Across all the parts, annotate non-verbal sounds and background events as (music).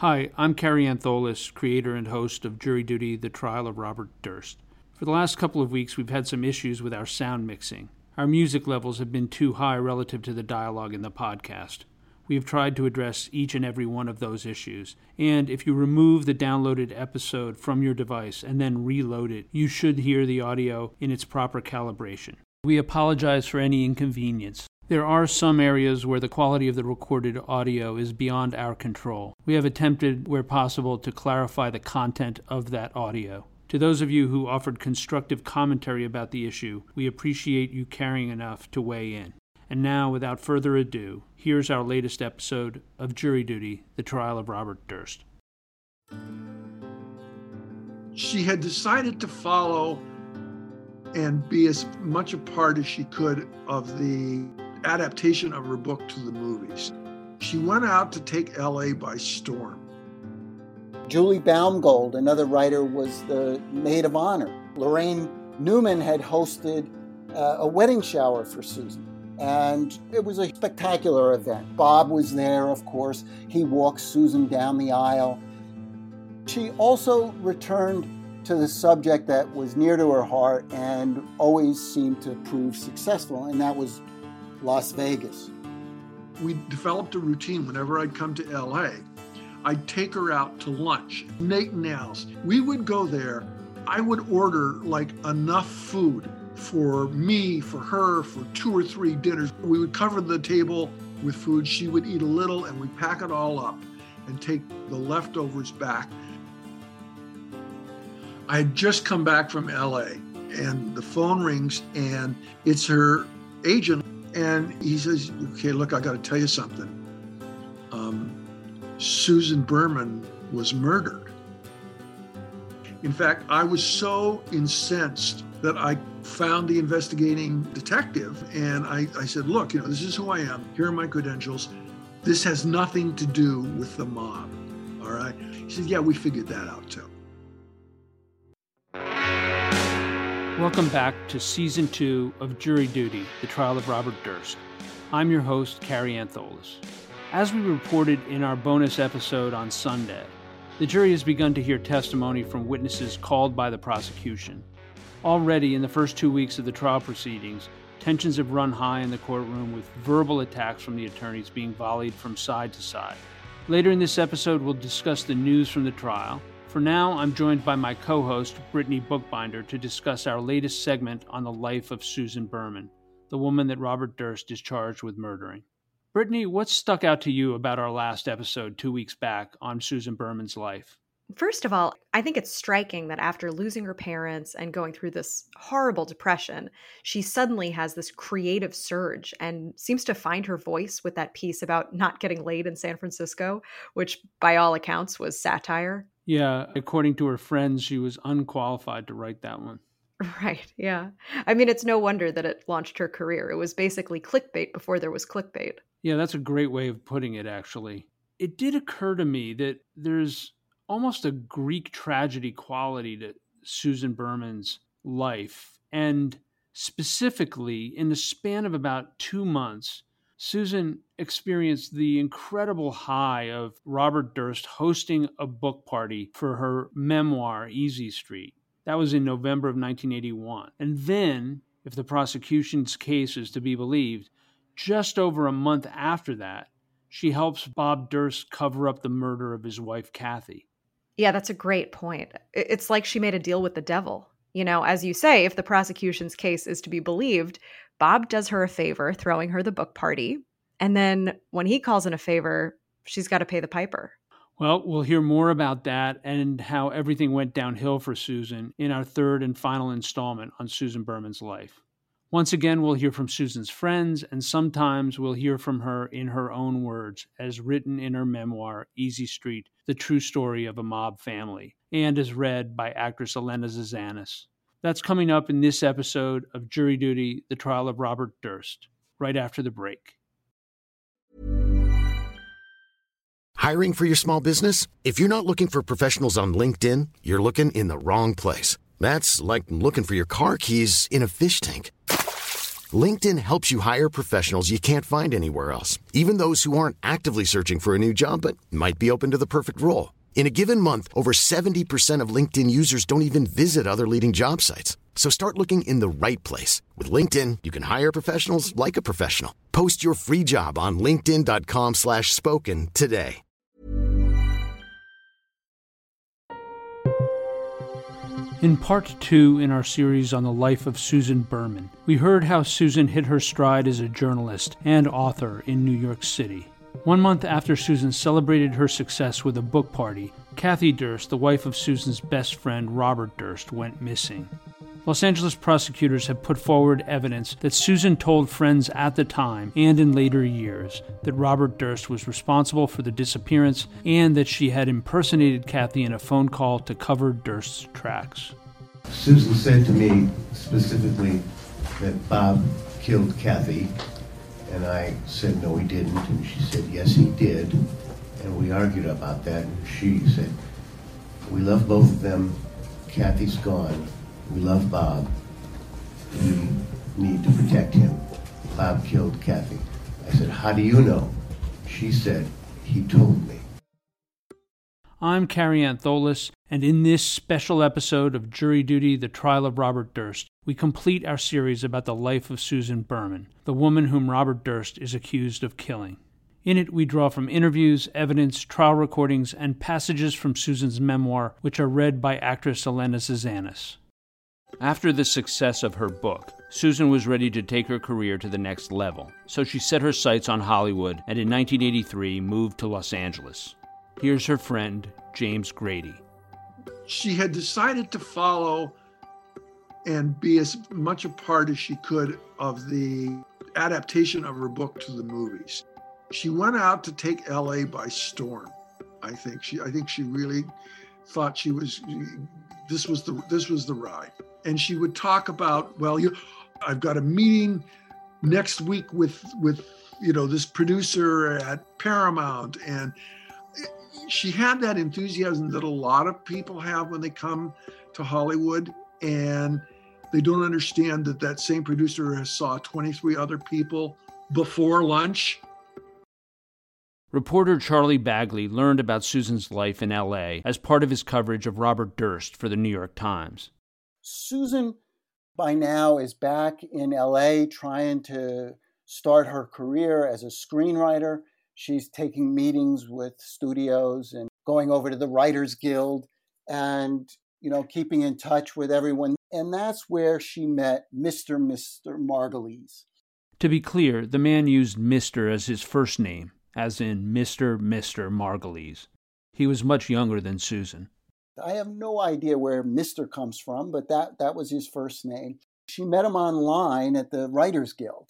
Hi, I'm Kary Antholis, creator and host of Jury Duty The Trial of Robert Durst. For the last couple of weeks, we've had some issues with our sound mixing. Our music levels have been too high relative to the dialogue in the podcast. We have tried to address each and every one of those issues. And if you remove the downloaded episode from your device and then reload it, you should hear the audio in its proper calibration. We apologize for any inconvenience. There are some areas where the quality of the recorded audio is beyond our control. We have attempted, where possible, to clarify the content of that audio. To those of you who offered constructive commentary about the issue, we appreciate you caring enough to weigh in. And now, without further ado, here's our latest episode of Jury Duty The Trial of Robert Durst. She had decided to follow and be as much a part as she could of the adaptation of her book to the movies. She went out to take LA by storm. Julie Baumgold, another writer, was the maid of honor. Laraine Newman had hosted uh, a wedding shower for Susan. And it was a spectacular event. Bob was there, of course. He walked Susan down the aisle. She also returned to the subject that was near to her heart and always seemed to prove successful, and that was Las Vegas. We developed a routine whenever I'd come to LA. I'd take her out to lunch, Nate and Al's. We would go there. I would order like enough food for me, for her, for two or three dinners. We would cover the table with food. She would eat a little and we'd pack it all up and take the leftovers back. I had just come back from LA and the phone rings and it's her agent and he says, Okay, look, I got to tell you something. Um, Susan Berman was murdered. In fact, I was so incensed that I found the investigating detective and I, I said, Look, you know, this is who I am. Here are my credentials. This has nothing to do with the mob. All right. He said, Yeah, we figured that out too. Welcome back to Season 2 of Jury Duty The Trial of Robert Durst. I'm your host, Kary Antholis. As we reported in our bonus episode on Sunday, the jury has begun to hear testimony from witnesses called by the prosecution. Already in the first two weeks of the trial proceedings, tensions have run high in the courtroom with verbal attacks from the attorneys being volleyed from side to side. Later in this episode, we'll discuss the news from the trial for now, I'm joined by my co host, Brittany Bookbinder, to discuss our latest segment on the life of Susan Berman, the woman that Robert Durst is charged with murdering. Brittany, what stuck out to you about our last episode two weeks back on Susan Berman's life? First of all, I think it's striking that after losing her parents and going through this horrible depression, she suddenly has this creative surge and seems to find her voice with that piece about not getting laid in San Francisco, which by all accounts was satire. Yeah, according to her friends, she was unqualified to write that one. (laughs) Right, yeah. I mean, it's no wonder that it launched her career. It was basically clickbait before there was clickbait. Yeah, that's a great way of putting it, actually. It did occur to me that there's almost a Greek tragedy quality to Susan Berman's life. And specifically, in the span of about two months, Susan experienced the incredible high of Robert Durst hosting a book party for her memoir, Easy Street. That was in November of 1981. And then, if the prosecution's case is to be believed, just over a month after that, she helps Bob Durst cover up the murder of his wife, Kathy. Yeah, that's a great point. It's like she made a deal with the devil. You know, as you say, if the prosecution's case is to be believed, Bob does her a favor, throwing her the book party. And then when he calls in a favor, she's got to pay the piper. Well, we'll hear more about that and how everything went downhill for Susan in our third and final installment on Susan Berman's life. Once again, we'll hear from Susan's friends, and sometimes we'll hear from her in her own words, as written in her memoir, Easy Street The True Story of a Mob Family, and as read by actress Elena Zazanis. That's coming up in this episode of Jury Duty The Trial of Robert Durst, right after the break. Hiring for your small business? If you're not looking for professionals on LinkedIn, you're looking in the wrong place. That's like looking for your car keys in a fish tank. LinkedIn helps you hire professionals you can't find anywhere else, even those who aren't actively searching for a new job but might be open to the perfect role. In a given month, over 70% of LinkedIn users don't even visit other leading job sites. So start looking in the right place. With LinkedIn, you can hire professionals like a professional. Post your free job on linkedin.com slash spoken today. In part two in our series on the life of Susan Berman, we heard how Susan hit her stride as a journalist and author in New York City. One month after Susan celebrated her success with a book party, Kathy Durst, the wife of Susan's best friend Robert Durst, went missing. Los Angeles prosecutors have put forward evidence that Susan told friends at the time and in later years that Robert Durst was responsible for the disappearance and that she had impersonated Kathy in a phone call to cover Durst's tracks. Susan said to me specifically that Bob killed Kathy, and I said no, he didn't, and she said yes, he did, and we argued about that. And she said, "We love both of them. Kathy's gone." We love Bob. We need to protect him. Bob killed Kathy. I said, How do you know? She said, He told me. I'm Kary Antholis, and in this special episode of Jury Duty The Trial of Robert Durst, we complete our series about the life of Susan Berman, the woman whom Robert Durst is accused of killing. In it, we draw from interviews, evidence, trial recordings, and passages from Susan's memoir, which are read by actress Elena Zizanis. After the success of her book, Susan was ready to take her career to the next level, so she set her sights on Hollywood and in 1983 moved to Los Angeles. Here's her friend, James Grady. She had decided to follow and be as much a part as she could of the adaptation of her book to the movies. She went out to take LA by storm. I think she I think she really thought she was this was the this was the ride and she would talk about, well, you, I've got a meeting next week with with you know this producer at Paramount, and she had that enthusiasm that a lot of people have when they come to Hollywood, and they don't understand that that same producer has saw 23 other people before lunch. Reporter Charlie Bagli learned about Susan's life in LA as part of his coverage of Robert Durst for the New York Times. Susan, by now, is back in LA trying to start her career as a screenwriter. She's taking meetings with studios and going over to the Writers Guild and, you know, keeping in touch with everyone. And that's where she met Mr. Mr. Margulies. To be clear, the man used Mr. as his first name, as in Mr. Mr. Margulies. He was much younger than Susan. I have no idea where Mr. comes from, but that, that was his first name. She met him online at the Writers Guild.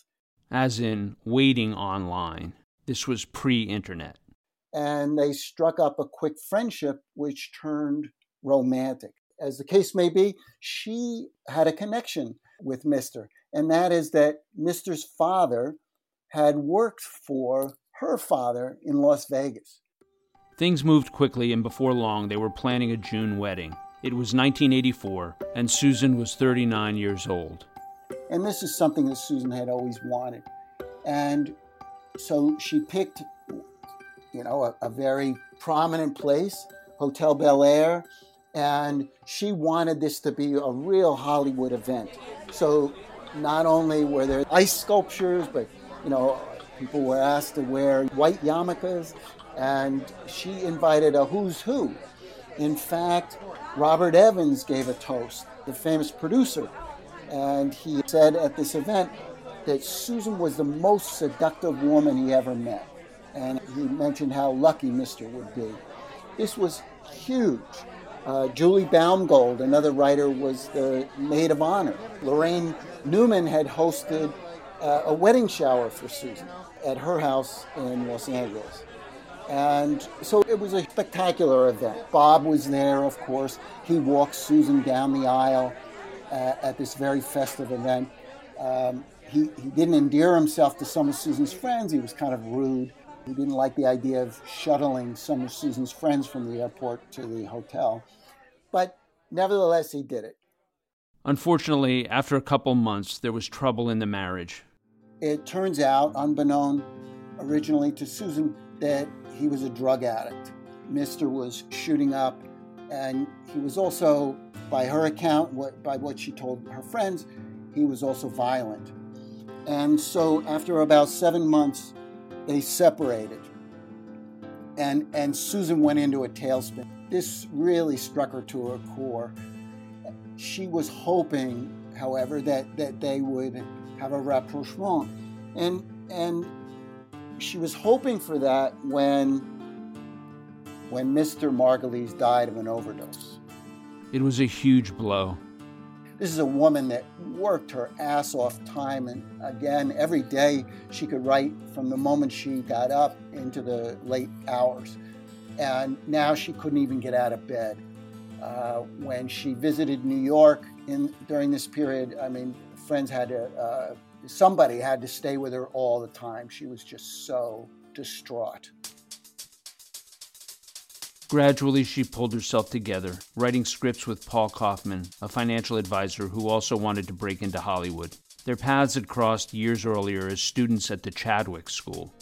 As in waiting online. This was pre internet. And they struck up a quick friendship, which turned romantic. As the case may be, she had a connection with Mr., and that is that Mr.'s father had worked for her father in Las Vegas. Things moved quickly, and before long, they were planning a June wedding. It was 1984, and Susan was 39 years old. And this is something that Susan had always wanted. And so she picked, you know, a, a very prominent place, Hotel Bel Air, and she wanted this to be a real Hollywood event. So not only were there ice sculptures, but, you know, people were asked to wear white yarmulkes and she invited a who's who. In fact, Robert Evans gave a toast, the famous producer, and he said at this event that Susan was the most seductive woman he ever met. And he mentioned how lucky Mr. would be. This was huge. Uh, Julie Baumgold, another writer, was the maid of honor. Laraine Newman had hosted uh, a wedding shower for Susan at her house in Los Angeles. And so it was a spectacular event. Bob was there, of course. He walked Susan down the aisle uh, at this very festive event. Um, he, he didn't endear himself to some of Susan's friends. He was kind of rude. He didn't like the idea of shuttling some of Susan's friends from the airport to the hotel. But nevertheless, he did it. Unfortunately, after a couple months, there was trouble in the marriage. It turns out, unbeknown originally to Susan, that he was a drug addict. Mister was shooting up, and he was also, by her account, what, by what she told her friends, he was also violent. And so, after about seven months, they separated. And, and Susan went into a tailspin. This really struck her to her core. She was hoping, however, that, that they would have a rapprochement. And, and she was hoping for that when, when Mr. Margulies died of an overdose. It was a huge blow. This is a woman that worked her ass off time and again every day she could write from the moment she got up into the late hours. And now she couldn't even get out of bed. Uh, when she visited New York in during this period, I mean, friends had to, uh, somebody had to stay with her all the time. She was just so distraught. Gradually, she pulled herself together, writing scripts with Paul Kaufman, a financial advisor who also wanted to break into Hollywood. Their paths had crossed years earlier as students at the Chadwick School.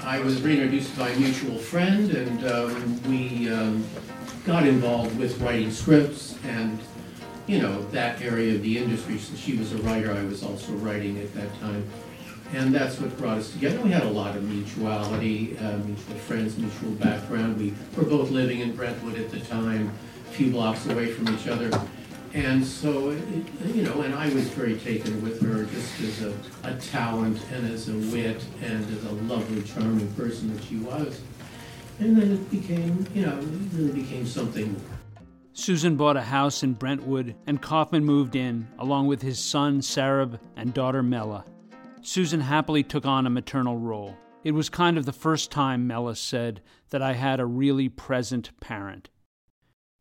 I was reintroduced by a mutual friend, and um, we um, got involved with writing scripts and, you know, that area of the industry. Since she was a writer, I was also writing at that time. And that's what brought us together. We had a lot of mutuality, uh, mutual friends, mutual background. We were both living in Brentwood at the time, a few blocks away from each other. And so, it, you know, and I was very taken with her just as a, a talent and as a wit and as a lovely, charming person that she was. And then it became, you know, it really became something more. Susan bought a house in Brentwood, and Kaufman moved in, along with his son Sareb and daughter Mela. Susan happily took on a maternal role. It was kind of the first time, Mela said, that I had a really present parent.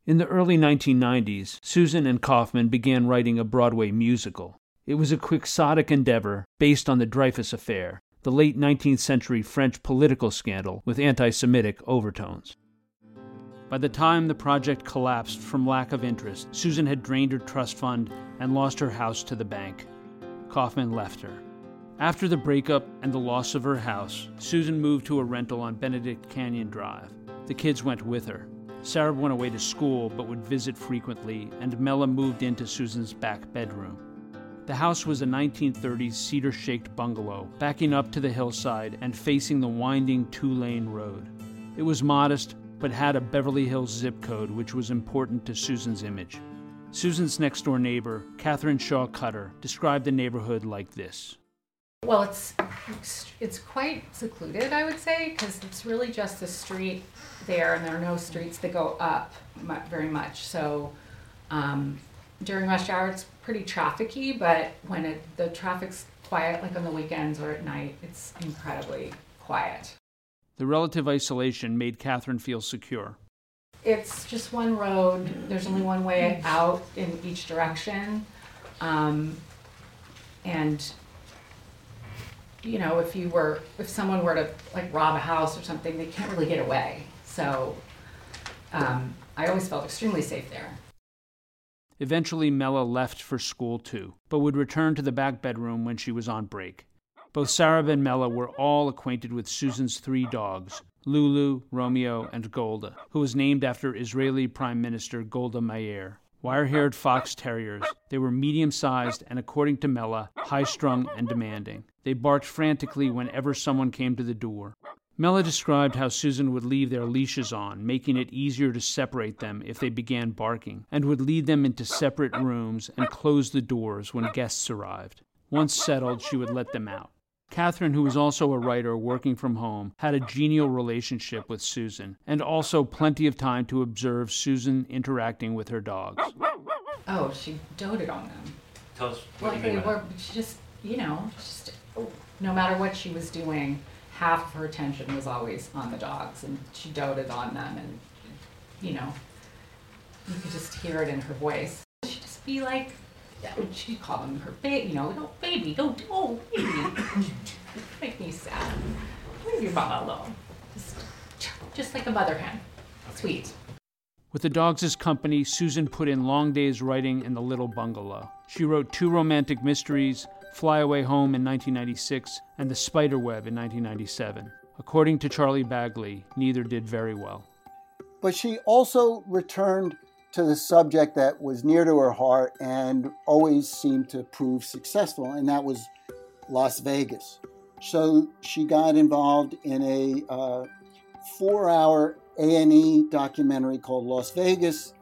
In the early 1990s, Susan and Kaufman began writing a Broadway musical. It was a quixotic endeavor based on the Dreyfus Affair, the late 19th century French political scandal with anti Semitic overtones. By the time the project collapsed from lack of interest, Susan had drained her trust fund and lost her house to the bank. Kaufman left her. After the breakup and the loss of her house, Susan moved to a rental on Benedict Canyon Drive. The kids went with her. Sarah went away to school but would visit frequently, and Mela moved into Susan's back bedroom. The house was a 1930s cedar shaked bungalow, backing up to the hillside and facing the winding two lane road. It was modest, but had a Beverly Hills zip code, which was important to Susan's image. Susan's next door neighbor, Catherine Shaw Cutter, described the neighborhood like this. Well, it's it's quite secluded, I would say, because it's really just a street there, and there are no streets that go up very much. So um, during rush hour, it's pretty trafficy, but when it, the traffic's quiet, like on the weekends or at night, it's incredibly quiet. The relative isolation made Catherine feel secure. It's just one road. There's only one way out in each direction, um, and you know, if you were, if someone were to like rob a house or something, they can't really get away. So um, I always felt extremely safe there. Eventually, Mela left for school too, but would return to the back bedroom when she was on break. Both Sarah and Mela were all acquainted with Susan's three dogs, Lulu, Romeo, and Golda, who was named after Israeli Prime Minister Golda Meir. Wire haired fox terriers, they were medium sized and, according to Mela, high strung and demanding. They barked frantically whenever someone came to the door. Mela described how Susan would leave their leashes on, making it easier to separate them if they began barking, and would lead them into separate rooms and close the doors when guests arrived. Once settled, she would let them out. Catherine, who was also a writer working from home, had a genial relationship with Susan, and also plenty of time to observe Susan interacting with her dogs. Oh, she doted on them. Tell us what Like you they mean by were, she just, you know, just oh, no matter what she was doing, half of her attention was always on the dogs, and she doted on them, and you know, you could just hear it in her voice. She'd just be like, she'd call them her baby, you know, no baby, don't, oh baby, make me sad. Leave your mama alone. Just, just like a mother hen, sweet. With the dogs as company, Susan put in long days writing in the little bungalow. She wrote two romantic mysteries, Fly Away Home in 1996 and The Spider Web in 1997. According to Charlie Bagli, neither did very well. But she also returned to the subject that was near to her heart and always seemed to prove successful, and that was Las Vegas. So she got involved in a uh, four-hour A&E documentary called Las Vegas,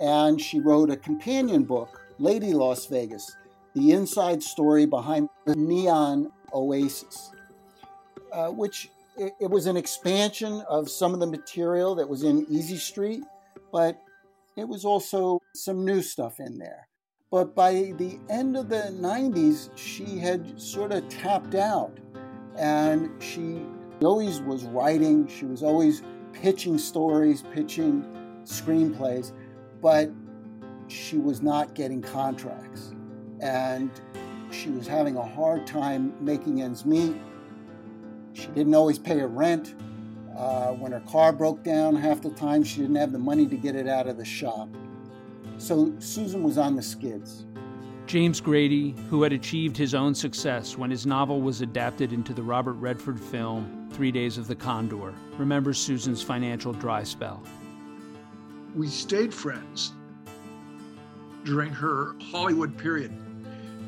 and she wrote a companion book, Lady Las Vegas, the inside story behind the Neon Oasis, uh, which it, it was an expansion of some of the material that was in Easy Street, but it was also some new stuff in there. But by the end of the 90s, she had sort of tapped out and she always was writing, she was always pitching stories, pitching screenplays, but she was not getting contracts. And she was having a hard time making ends meet. She didn't always pay her rent. Uh, when her car broke down, half the time she didn't have the money to get it out of the shop. So Susan was on the skids. James Grady, who had achieved his own success when his novel was adapted into the Robert Redford film Three Days of the Condor, remembers Susan's financial dry spell. We stayed friends during her Hollywood period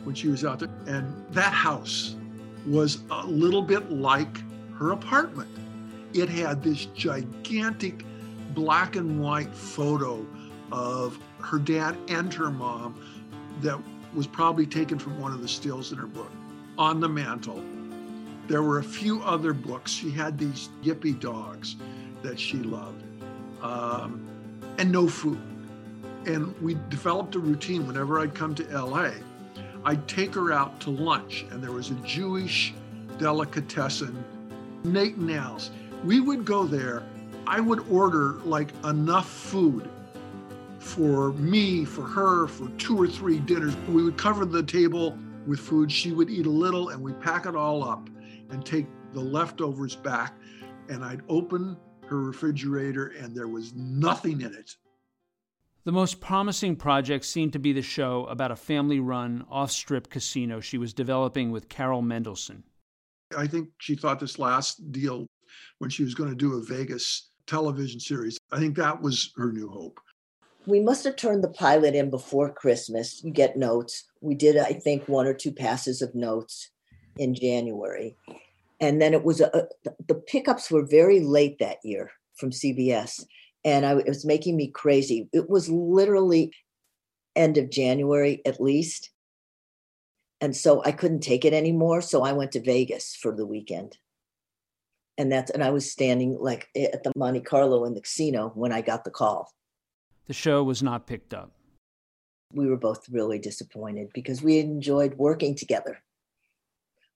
when she was out there, and that house was a little bit like her apartment. It had this gigantic black and white photo of her dad and her mom that was probably taken from one of the stills in her book on the mantle. There were a few other books. She had these yippy dogs that she loved, um, and no food. And we developed a routine whenever I'd come to LA I'd take her out to lunch, and there was a Jewish delicatessen, Nate and Al's. We would go there. I would order like enough food for me, for her, for two or three dinners. We would cover the table with food. She would eat a little, and we'd pack it all up and take the leftovers back. And I'd open her refrigerator, and there was nothing in it. The most promising project seemed to be the show about a family run off strip casino she was developing with Carol Mendelsohn. I think she thought this last deal when she was going to do a Vegas television series, I think that was her new hope. We must have turned the pilot in before Christmas. You get notes. We did, I think, one or two passes of notes in January. And then it was a, a the pickups were very late that year from CBS and I, it was making me crazy. It was literally end of January at least. And so I couldn't take it anymore. So I went to Vegas for the weekend. And that's and I was standing like at the Monte Carlo in the casino when I got the call. The show was not picked up. We were both really disappointed because we enjoyed working together.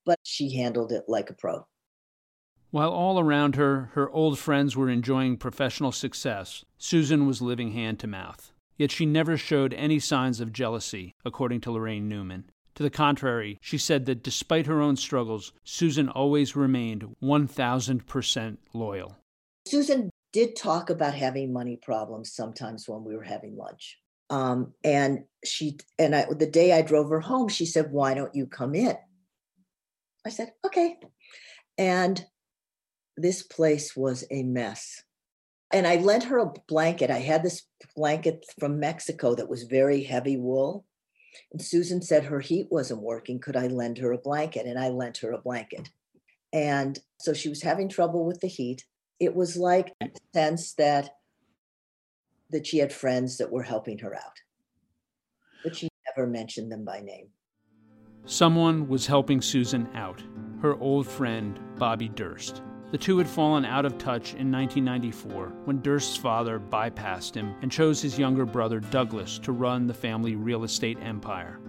But she handled it like a pro. While all around her, her old friends were enjoying professional success, Susan was living hand to mouth. Yet she never showed any signs of jealousy, according to Laraine Newman. To the contrary, she said that despite her own struggles, Susan always remained 1000% loyal. Susan did talk about having money problems sometimes when we were having lunch. Um, and she and I, the day I drove her home, she said, "Why don't you come in?" I said, "Okay." And this place was a mess. And I lent her a blanket. I had this blanket from Mexico that was very heavy wool. And Susan said her heat wasn't working. Could I lend her a blanket? And I lent her a blanket. And so she was having trouble with the heat. It was like a sense that that she had friends that were helping her out. But she never mentioned them by name. Someone was helping Susan out, her old friend, Bobby Durst. The two had fallen out of touch in 1994 when Durst's father bypassed him and chose his younger brother Douglas to run the family real estate empire.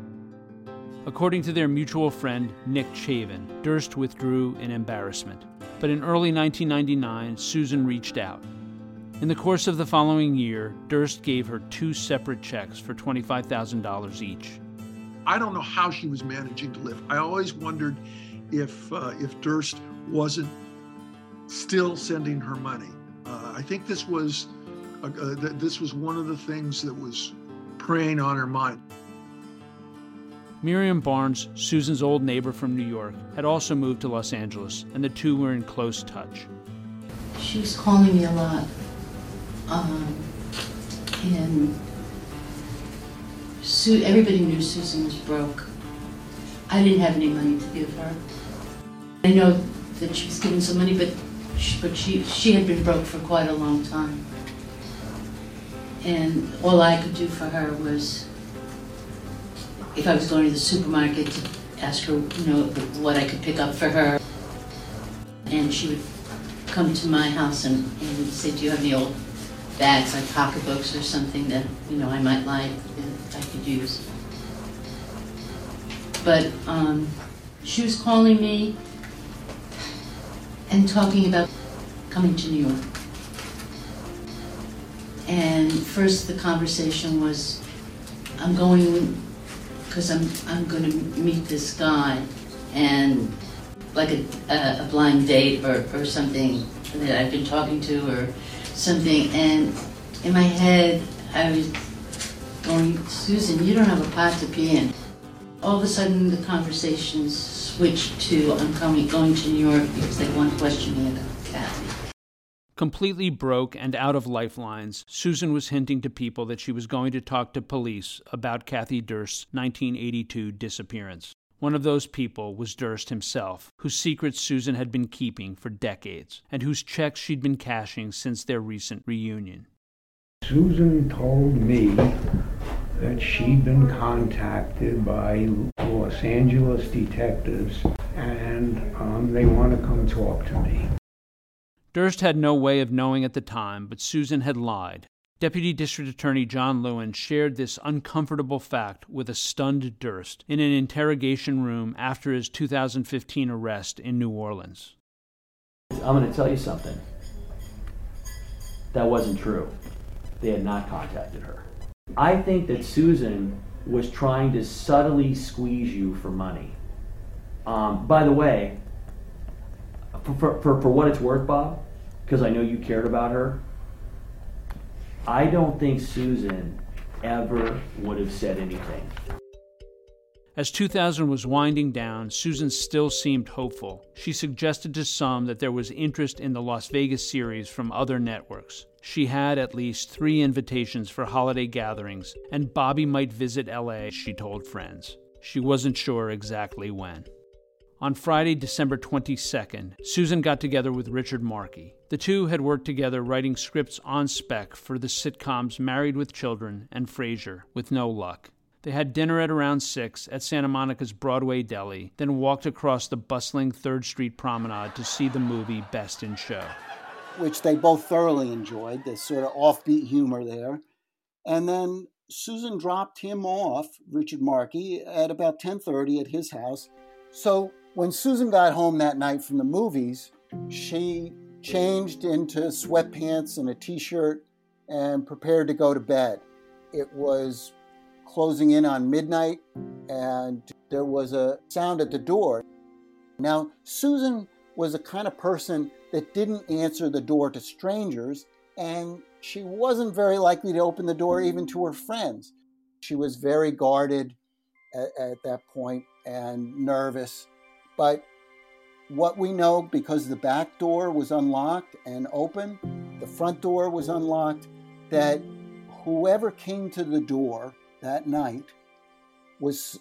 According to their mutual friend Nick Chavin, Durst withdrew in embarrassment. But in early 1999, Susan reached out. In the course of the following year, Durst gave her two separate checks for $25,000 each. I don't know how she was managing to live. I always wondered if uh, if Durst wasn't still sending her money. Uh, I think this was uh, uh, this was one of the things that was preying on her mind. Miriam Barnes, Susan's old neighbor from New York, had also moved to Los Angeles, and the two were in close touch. She was calling me a lot. Um, and Su- everybody knew Susan was broke. I didn't have any money to give her. I know that she was given some money, but but she she had been broke for quite a long time. And all I could do for her was, if I was going to the supermarket, to ask her, you know, what I could pick up for her. And she would come to my house and, and say, do you have any old bags, like pocketbooks or something that, you know, I might like that I could use. But um, she was calling me and talking about coming to New York. And first the conversation was, I'm going because I'm I'm going to meet this guy, and like a, a, a blind date or, or something that I've been talking to or something. And in my head, I was going, Susan, you don't have a pot to pee in. All of a sudden, the conversation switched to I'm coming, going to New York because they want to question me about Kathy. Completely broke and out of lifelines, Susan was hinting to people that she was going to talk to police about Kathy Durst's 1982 disappearance. One of those people was Durst himself, whose secrets Susan had been keeping for decades, and whose checks she'd been cashing since their recent reunion. Susan told me that she'd been contacted by Los Angeles detectives and um, they want to come talk to me. Durst had no way of knowing at the time, but Susan had lied. Deputy District Attorney John Lewin shared this uncomfortable fact with a stunned Durst in an interrogation room after his 2015 arrest in New Orleans. I'm going to tell you something. That wasn't true. They had not contacted her. I think that Susan was trying to subtly squeeze you for money. Um, by the way, for, for, for what it's worth, Bob, because I know you cared about her, I don't think Susan ever would have said anything. As 2000 was winding down, Susan still seemed hopeful. She suggested to some that there was interest in the Las Vegas series from other networks. She had at least three invitations for holiday gatherings, and Bobby might visit LA, she told friends. She wasn't sure exactly when. On Friday, December 22nd, Susan got together with Richard Markey. The two had worked together writing scripts on spec for the sitcoms Married with Children and Frasier, with no luck. They had dinner at around 6 at Santa Monica's Broadway Deli, then walked across the bustling 3rd Street Promenade to see the movie Best in Show. Which they both thoroughly enjoyed, the sort of offbeat humor there. And then Susan dropped him off, Richard Markey, at about 10:30 at his house. So when Susan got home that night from the movies, she changed into sweatpants and a t-shirt and prepared to go to bed. It was closing in on midnight, and there was a sound at the door. Now, Susan was the kind of person that didn't answer the door to strangers, and she wasn't very likely to open the door even to her friends. She was very guarded at, at that point and nervous. But what we know, because the back door was unlocked and open, the front door was unlocked, that whoever came to the door that night was,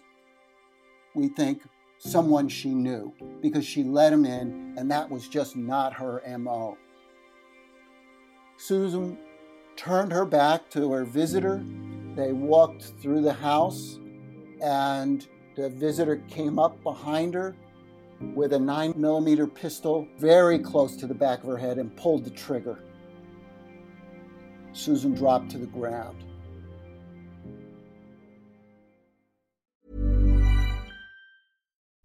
we think, someone she knew because she let him in, and that was just not her MO. Susan turned her back to her visitor. They walked through the house, and the visitor came up behind her with a 9 millimeter pistol very close to the back of her head and pulled the trigger. Susan dropped to the ground.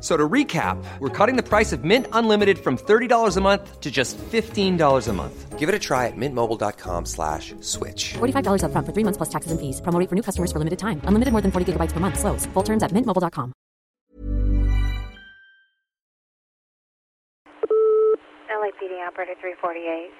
So to recap, we're cutting the price of Mint Unlimited from $30 a month to just $15 a month. Give it a try at mintmobile.com slash switch. $45 up front for three months plus taxes and fees. Promo for new customers for limited time. Unlimited more than 40 gigabytes per month. Slows. Full terms at mintmobile.com. LAPD operator 348.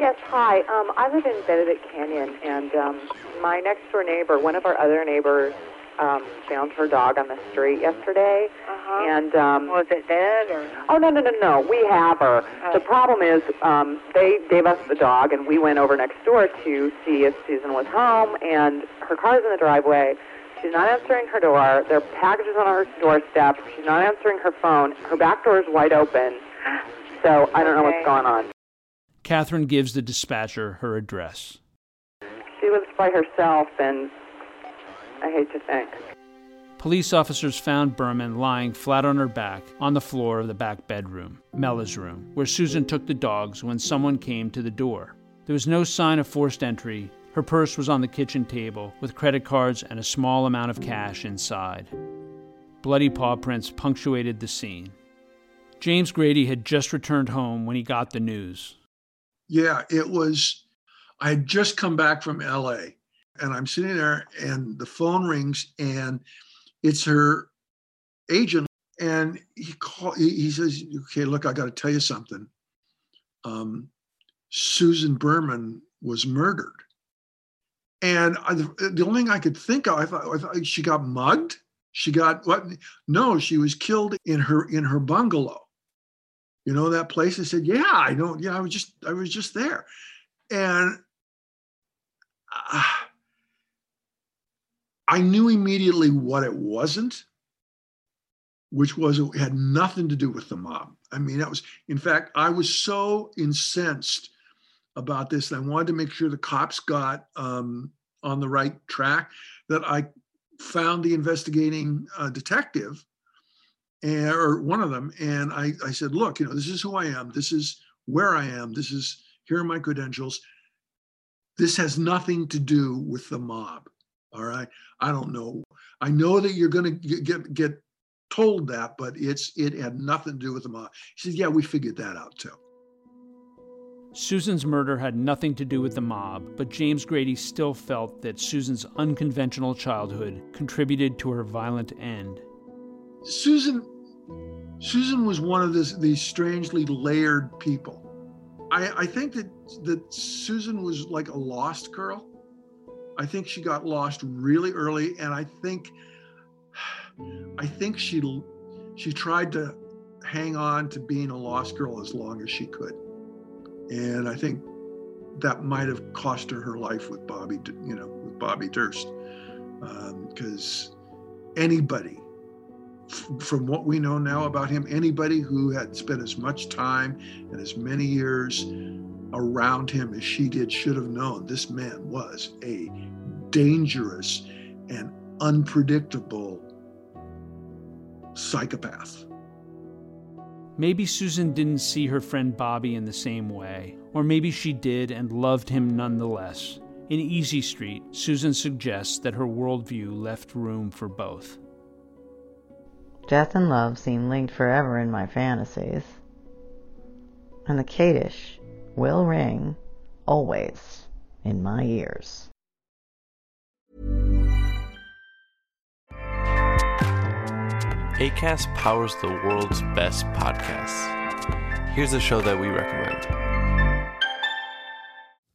Yes, hi. Um, I live in Benedict Canyon, and um, my next door neighbor, one of our other neighbors, um, found her dog on the street yesterday. Uh-huh. And um, Was it dead or? oh no no no no, we have her. Oh. The problem is um, they gave us the dog, and we went over next door to see if Susan was home, and her car's in the driveway. She's not answering her door. There are packages on her doorstep. She's not answering her phone. Her back door is wide open. So I don't know what's going on. Catherine gives the dispatcher her address. She lives by herself, and I hate to think. Police officers found Berman lying flat on her back on the floor of the back bedroom, Mela's room, where Susan took the dogs when someone came to the door. There was no sign of forced entry. Her purse was on the kitchen table, with credit cards and a small amount of cash inside. Bloody paw prints punctuated the scene. James Grady had just returned home when he got the news. Yeah, it was. I had just come back from LA and I'm sitting there and the phone rings and it's her agent. And he call, he, says, Okay, look, I got to tell you something. Um, Susan Berman was murdered. And I, the only thing I could think of, I thought, I thought she got mugged. She got what? No, she was killed in her in her bungalow. You know that place? I said, yeah, I don't. Yeah, I was just I was just there, and uh, I knew immediately what it wasn't, which was it had nothing to do with the mob. I mean, that was in fact I was so incensed about this, and I wanted to make sure the cops got um, on the right track that I found the investigating uh, detective and, or one of them and I, I said look you know this is who i am. This is where i am. This is here are my credentials. This has nothing to do with the mob all right i don't know i know that you're going to get get told that but it's it had nothing to do with the mob he said yeah we figured that out too Susan's murder had nothing to do with the mob, but James Grady still felt that Susan's unconventional childhood contributed to her violent end. Susan Susan was one of this, these strangely layered people. I, I think that that Susan was like a lost girl. I think she got lost really early, and I think I think she she tried to hang on to being a lost girl as long as she could, and I think that might have cost her her life with Bobby, you know, with Bobby Durst, because um, anybody from what we know now about him, anybody who had spent as much time and as many years around him as she did should have known this man was a dangerous and unpredictable psychopath. Maybe Susan didn't see her friend Bobby in the same way, or maybe she did and loved him nonetheless. In Easy Street, Susan suggests that her worldview left room for both. Death and love seem linked forever in my fantasies. And the Kaddish will ring always in my ears. ACAST powers the world's best podcasts. Here's a show that we recommend.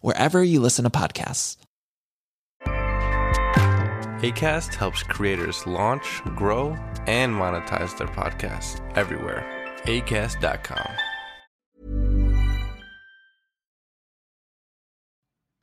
wherever you listen to podcasts. ACAST helps creators launch, grow, and monetize their podcasts everywhere. ACAST.com.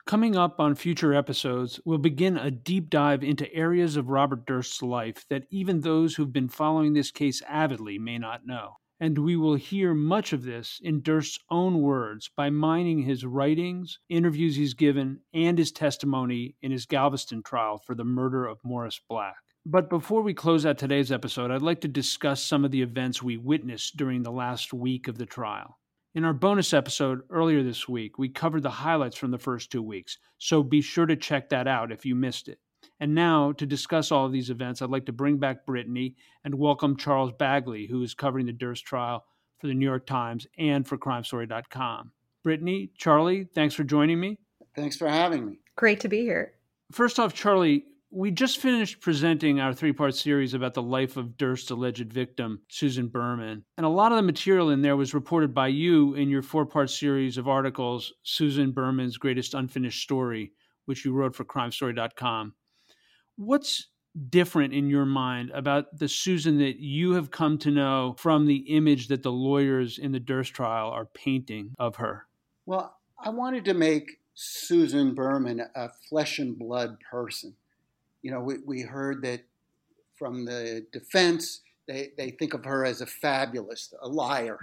Coming up on future episodes, we'll begin a deep dive into areas of Robert Durst's life that even those who've been following this case avidly may not know. And we will hear much of this in Durst's own words by mining his writings, interviews he's given, and his testimony in his Galveston trial for the murder of Morris Black. But before we close out today's episode, I'd like to discuss some of the events we witnessed during the last week of the trial. In our bonus episode earlier this week, we covered the highlights from the first two weeks, so be sure to check that out if you missed it. And now, to discuss all of these events, I'd like to bring back Brittany and welcome Charles Bagli, who is covering the Durst trial for the New York Times and for CrimeStory.com. Brittany, Charlie, thanks for joining me. Thanks for having me. Great to be here. First off, Charlie, we just finished presenting our three part series about the life of Durst's alleged victim, Susan Berman. And a lot of the material in there was reported by you in your four part series of articles, Susan Berman's Greatest Unfinished Story, which you wrote for CrimeStory.com. What's different in your mind about the Susan that you have come to know from the image that the lawyers in the Durst trial are painting of her? Well, I wanted to make Susan Berman a flesh and blood person. You know, we, we heard that from the defense, they, they think of her as a fabulist, a liar.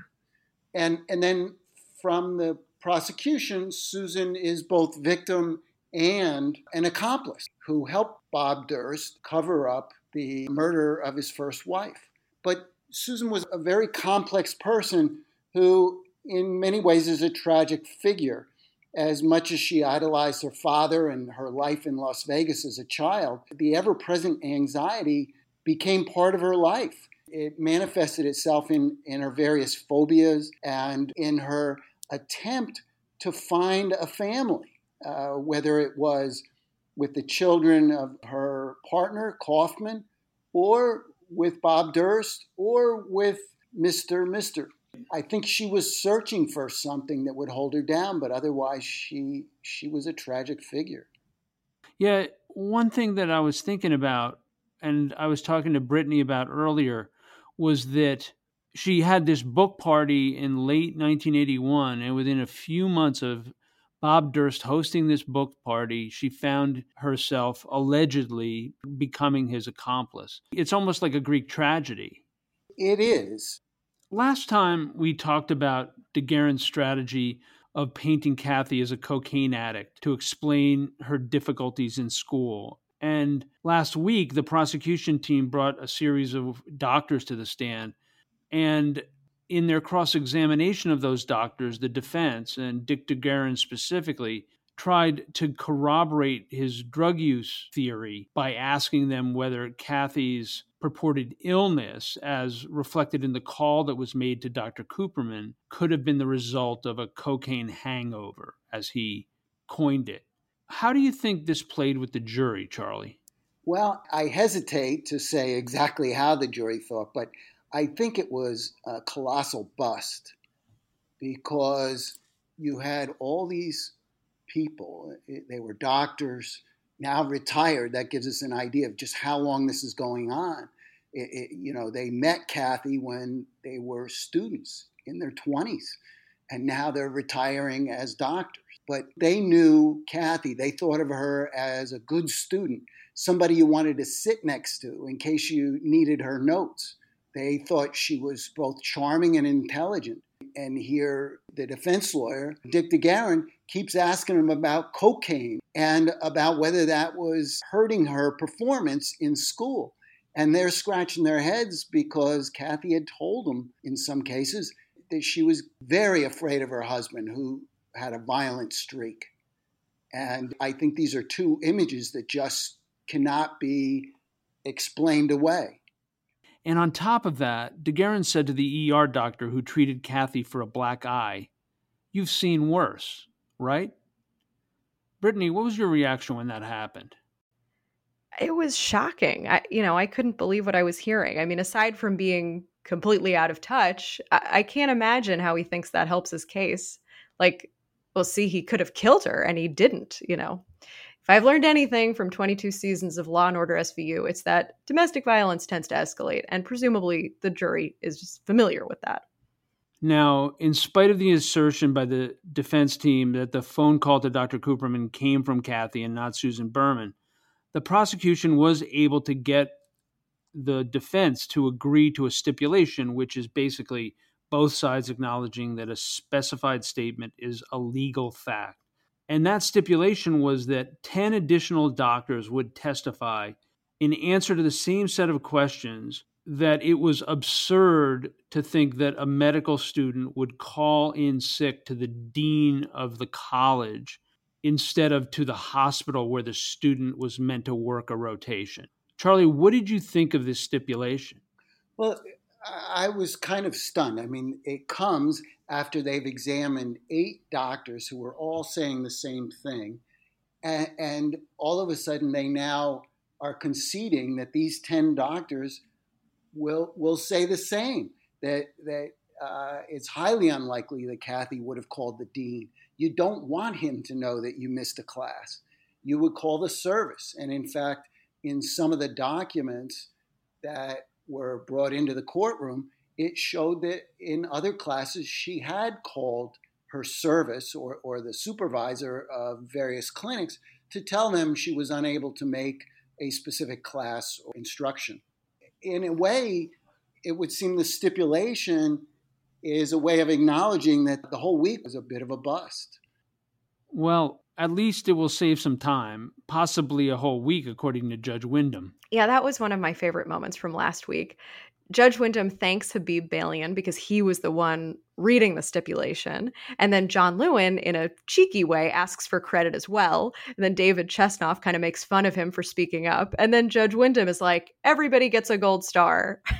And, and then from the prosecution, Susan is both victim and an accomplice who helped Bob Durst cover up the murder of his first wife. But Susan was a very complex person who, in many ways, is a tragic figure. As much as she idolized her father and her life in Las Vegas as a child, the ever present anxiety became part of her life. It manifested itself in, in her various phobias and in her attempt to find a family, uh, whether it was with the children of her partner, Kaufman, or with Bob Durst, or with Mr. Mister. I think she was searching for something that would hold her down, but otherwise she she was a tragic figure. Yeah, one thing that I was thinking about and I was talking to Brittany about earlier was that she had this book party in late 1981 and within a few months of Bob Durst hosting this book party, she found herself allegedly becoming his accomplice. It's almost like a Greek tragedy. It is. Last time we talked about DeGuerin's strategy of painting Kathy as a cocaine addict to explain her difficulties in school. And last week, the prosecution team brought a series of doctors to the stand. And in their cross examination of those doctors, the defense, and Dick DeGuerin specifically, tried to corroborate his drug use theory by asking them whether Kathy's purported illness, as reflected in the call that was made to Dr. Cooperman, could have been the result of a cocaine hangover, as he coined it. How do you think this played with the jury, Charlie? Well, I hesitate to say exactly how the jury thought, but I think it was a colossal bust because you had all these people, they were doctors, now retired. That gives us an idea of just how long this is going on. It, it, you know, they met Kathy when they were students in their 20s, and now they're retiring as doctors. But they knew Kathy, they thought of her as a good student, somebody you wanted to sit next to in case you needed her notes. They thought she was both charming and intelligent. And here, the defense lawyer, Dick DeGuerin, keeps asking him about cocaine and about whether that was hurting her performance in school. And they're scratching their heads because Kathy had told them, in some cases, that she was very afraid of her husband, who had a violent streak. And I think these are two images that just cannot be explained away. And on top of that, DeGuerin said to the ER doctor who treated Kathy for a black eye, You've seen worse, right? Brittany, what was your reaction when that happened? It was shocking. I, you know, I couldn't believe what I was hearing. I mean, aside from being completely out of touch, I, I can't imagine how he thinks that helps his case. Like, well, see, he could have killed her and he didn't, you know. If I've learned anything from 22 seasons of Law and Order SVU, it's that domestic violence tends to escalate, and presumably the jury is familiar with that. Now, in spite of the assertion by the defense team that the phone call to Dr. Cooperman came from Kathy and not Susan Berman, the prosecution was able to get the defense to agree to a stipulation, which is basically both sides acknowledging that a specified statement is a legal fact. And that stipulation was that 10 additional doctors would testify in answer to the same set of questions that it was absurd to think that a medical student would call in sick to the dean of the college instead of to the hospital where the student was meant to work a rotation. Charlie, what did you think of this stipulation? Well, I was kind of stunned. I mean, it comes after they've examined eight doctors who were all saying the same thing. And, and, all of a sudden, they now are conceding that these 10 doctors will, will say the same that, that uh, it's highly unlikely that Kathy would have called the dean. You don't want him to know that you missed a class. You would call the service. And in fact, in some of the documents that were brought into the courtroom, it showed that in other classes she had called her service or, or the supervisor of various clinics to tell them she was unable to make a specific class or instruction. In a way, it would seem the stipulation is a way of acknowledging that the whole week was a bit of a bust. Well, at least it will save some time, possibly a whole week, according to Judge Windham. Yeah, that was one of my favorite moments from last week. Judge Windham thanks Habib Balian because he was the one reading the stipulation. And then John Lewin, in a cheeky way, asks for credit as well. And then David Chesnoff kind of makes fun of him for speaking up. And then Judge Windham is like, everybody gets a gold star. (laughs)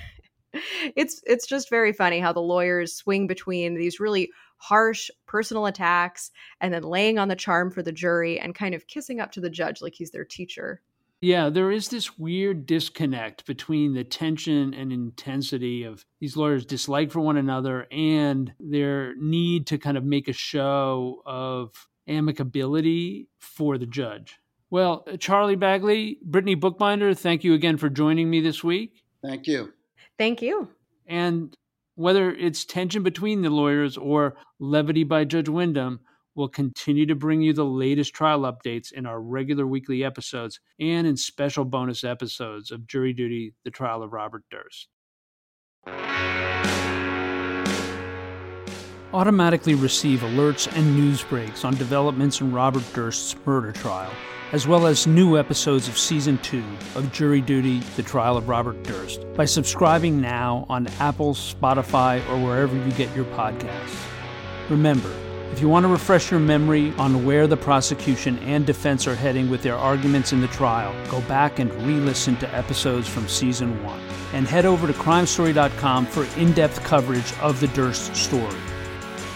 it's it's just very funny how the lawyers swing between these really harsh personal attacks and then laying on the charm for the jury and kind of kissing up to the judge like he's their teacher. Yeah, there is this weird disconnect between the tension and intensity of these lawyers' dislike for one another and their need to kind of make a show of amicability for the judge. Well, uh, Charlie Bagli, Brittany Bookbinder, thank you again for joining me this week. Thank you. Thank you. And whether it's tension between the lawyers or levity by Judge Windham, We'll continue to bring you the latest trial updates in our regular weekly episodes and in special bonus episodes of Jury Duty The Trial of Robert Durst. Automatically receive alerts and news breaks on developments in Robert Durst's murder trial, as well as new episodes of Season 2 of Jury Duty The Trial of Robert Durst by subscribing now on Apple, Spotify, or wherever you get your podcasts. Remember, if you want to refresh your memory on where the prosecution and defense are heading with their arguments in the trial, go back and re listen to episodes from season one. And head over to crimestory.com for in depth coverage of the Durst story.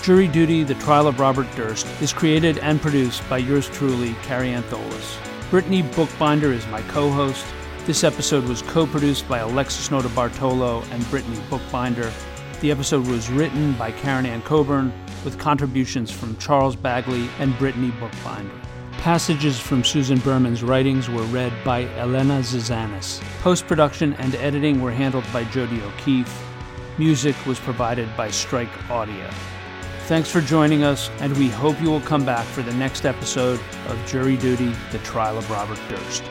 Jury Duty The Trial of Robert Durst is created and produced by yours truly, Kary Antholis. Brittany Bookbinder is my co host. This episode was co produced by Alexis Nota Bartolo and Brittany Bookbinder. The episode was written by Karen Ann Coburn with contributions from Charles Bagli and Brittany Bookbinder. Passages from Susan Berman's writings were read by Elena Zizanis. Post production and editing were handled by Jody O'Keefe. Music was provided by Strike Audio. Thanks for joining us, and we hope you will come back for the next episode of Jury Duty The Trial of Robert Durst.